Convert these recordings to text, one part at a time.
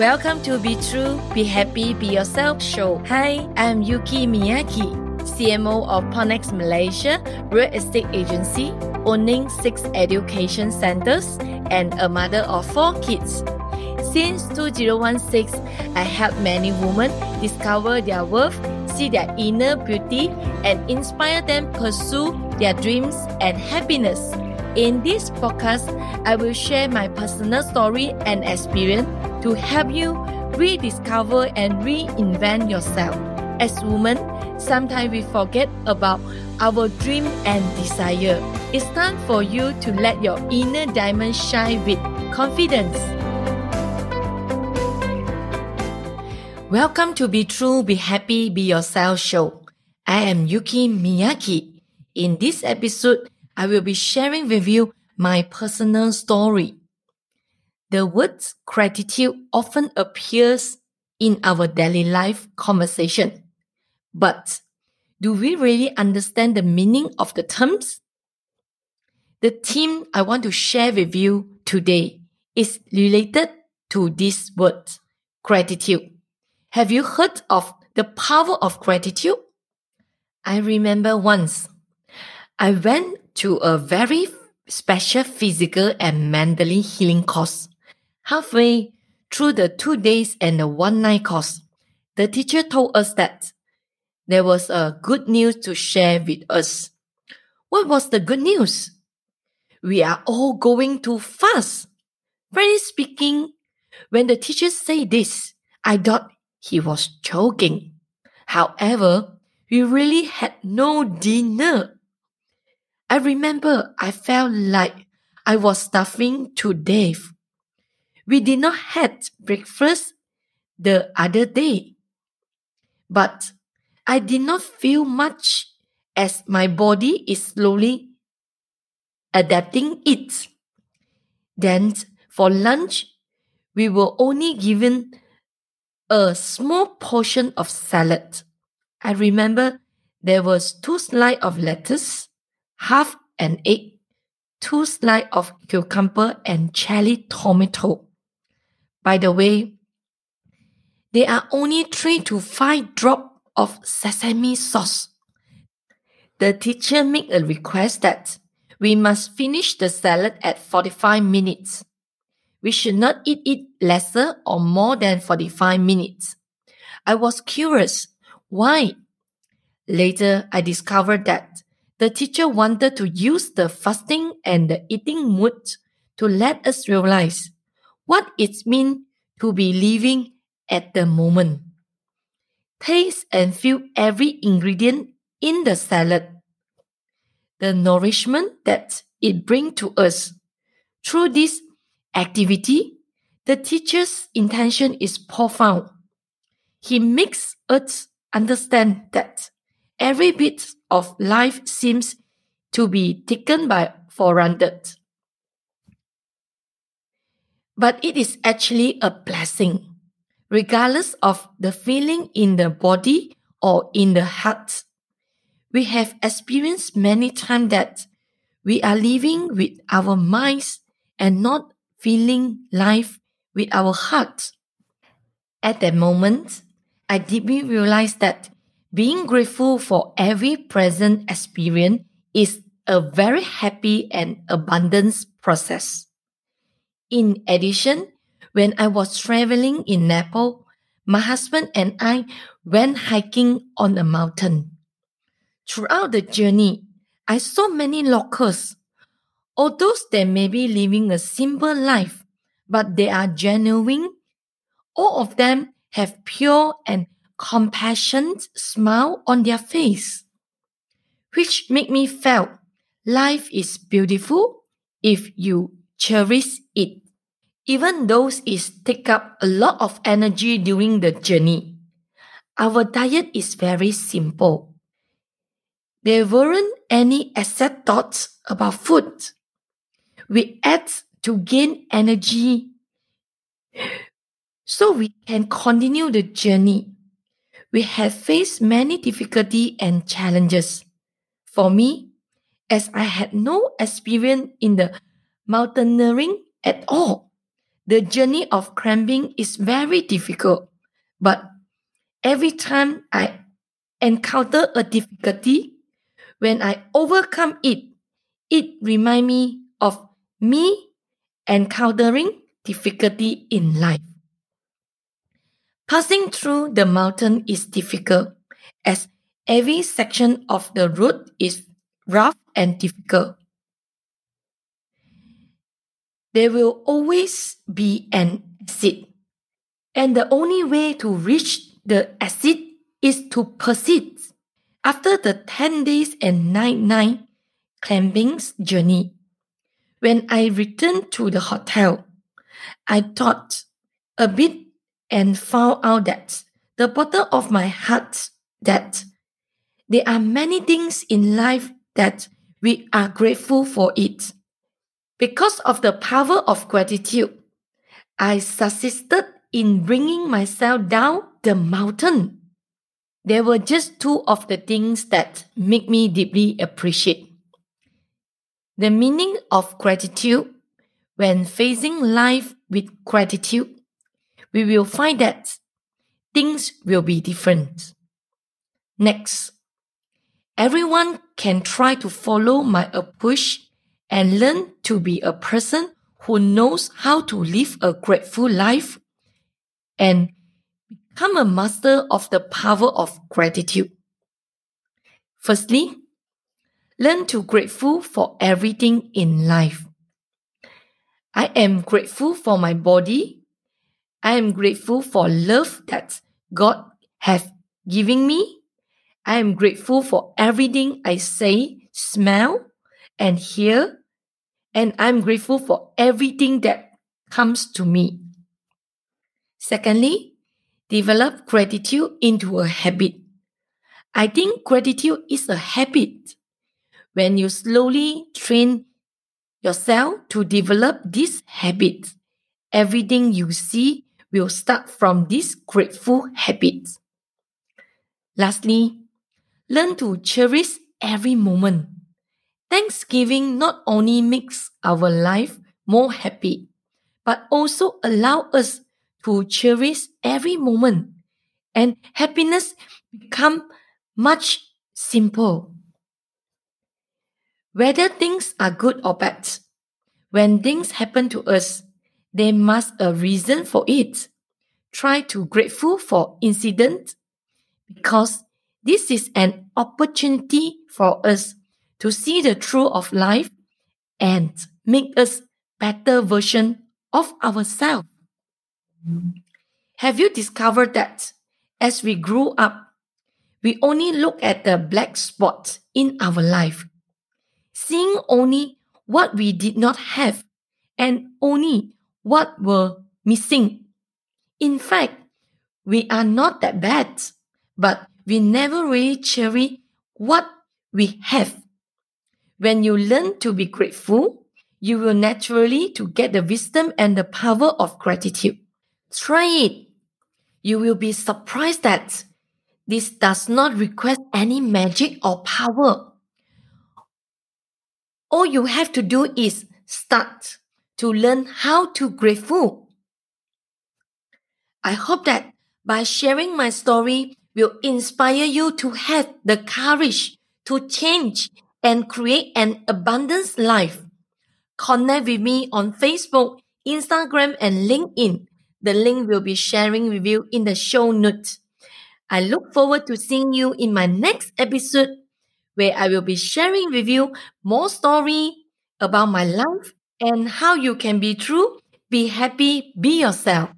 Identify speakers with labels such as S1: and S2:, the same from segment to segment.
S1: Welcome to Be True, Be Happy, Be Yourself show. Hi, I'm Yuki Miyaki, CMO of PropNex Malaysia Real Estate Agency, owning six education centers and a mother of four kids. Since 2016, I help many women discover their worth, see their inner beauty, and inspire them pursue their dreams and happiness. In this podcast, I will share my personal story and experience to help you rediscover and reinvent yourself. As women, sometimes we forget about our dream and desire. It's time for you to let your inner diamond shine with confidence. Welcome to Be True, Be Happy, Be Yourself show. I am Yuki Miyaki. In this episode, I will be sharing with you my personal story. The word gratitude often appears in our daily life conversation. But do we really understand the meaning of the terms? The theme I want to share with you today is related to this word, gratitude. Have you heard of the power of gratitude? I remember once I went to a very special physical and mentally healing course Halfway through the two days and the one night course, the teacher told us that there was a good news to share with us. What was the good news? We are all going to fast. Frankly speaking, when the teacher said this, I thought he was joking. However, we really had no dinner. I remember I felt like I was starving to death. We did not had breakfast the other day. But I did not feel much as my body is slowly adapting it. Then for lunch, we were only given a small portion of salad. I remember there was two slices of lettuce, half an egg, two slices of cucumber and cherry tomato. By the way, there are only three to five drops of sesame sauce. The teacher made a request that we must finish the salad at 45 minutes. We should not eat it lesser or more than 45 minutes. I was curious. Why? Later, I discovered that the teacher wanted to use the fasting and the eating mood to let us realize what it means to be living at the moment. Taste and feel every ingredient in the salad. The nourishment that it brings to us. Through this activity, the teacher's intention is profound. He makes us understand that every bit of life seems to be taken by for granted but it is actually a blessing, regardless of the feeling in the body or in the heart. We have experienced many times that we are living with our minds and not feeling life with our hearts. At that moment, I deeply realized that being grateful for every present experience is a very happy and abundance process. In addition, when I was traveling in Nepal, my husband and I went hiking on a mountain. Throughout the journey, I saw many locals. Although they may be living a simple life, but they are genuine. All of them have pure and compassionate smile on their face, which make me feel life is beautiful if you cherish it even though it take up a lot of energy during the journey. Our diet is very simple. There weren't any excess thoughts about food. We ate to gain energy so we can continue the journey. We have faced many difficulties and challenges. For me, as I had no experience in the mountaineering at all, the journey of climbing is very difficult, but every time I encounter a difficulty, when I overcome it, it reminds me of me encountering difficulty in life. Passing through the mountain is difficult as every section of the route is rough and difficult. There will always be an exit, and the only way to reach the exit is to persist. After the 10 days and 9 night climbing journey, when I returned to the hotel, I thought a bit and found out that the bottom of my heart that there are many things in life that we are grateful for it. Because of the power of gratitude, I succeeded in bringing myself down the mountain. There were just two of the things that make me deeply appreciate. The meaning of gratitude when facing life with gratitude, we will find that things will be different. Next, everyone can try to follow my approach and learn to be a person who knows how to live a grateful life and become a master of the power of gratitude. Firstly, learn to grateful for everything in life. I am grateful for my body. I am grateful for love that God has given me. I am grateful for everything I say, smell, and hear and I'm grateful for everything that comes to me. Secondly, develop gratitude into a habit. I think gratitude is a habit. When you slowly train yourself to develop this habit, everything you see will start from this grateful habit. Lastly, learn to cherish every moment. Thanksgiving not only makes our life more happy, but also allow us to cherish every moment and happiness become much simple. Whether things are good or bad, when things happen to us, there must a reason for it. Try to grateful for incident because this is an opportunity for us to see the truth of life and make us better version of ourselves. Have you discovered that as we grew up, we only look at the black spots in our life, seeing only what we did not have and only what were missing. In fact, we are not that bad, but we never really cherish what we have when you learn to be grateful, you will naturally to get the wisdom and the power of gratitude. Try it. You will be surprised that this does not request any magic or power. All you have to do is start to learn how to grateful. I hope that by sharing my story will inspire you to have the courage to change and create an abundance life. Connect with me on Facebook, Instagram, and LinkedIn. The link will be sharing with you in the show notes. I look forward to seeing you in my next episode where I will be sharing with you more story about my life and how you can be true, be happy, be yourself.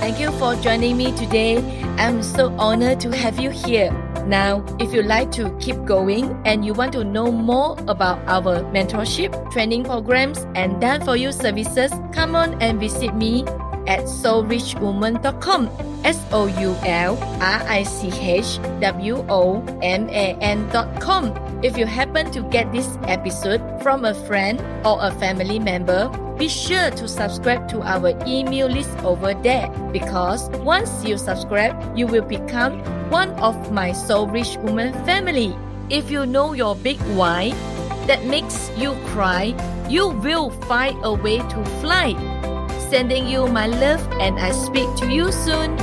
S1: Thank you for joining me today. I'm so honored to have you here. Now, if you like to keep going and you want to know more about our mentorship, training programs, and done for you services, come on and visit me at soulrichwoman.com. S O U L R I C H W O M A N.com. If you happen to get this episode from a friend or a family member, be sure to subscribe to our email list over there because once you subscribe, you will become one of my Soul Rich Woman family. If you know your big why, that makes you cry, you will find a way to fly. Sending you my love, and I speak to you soon.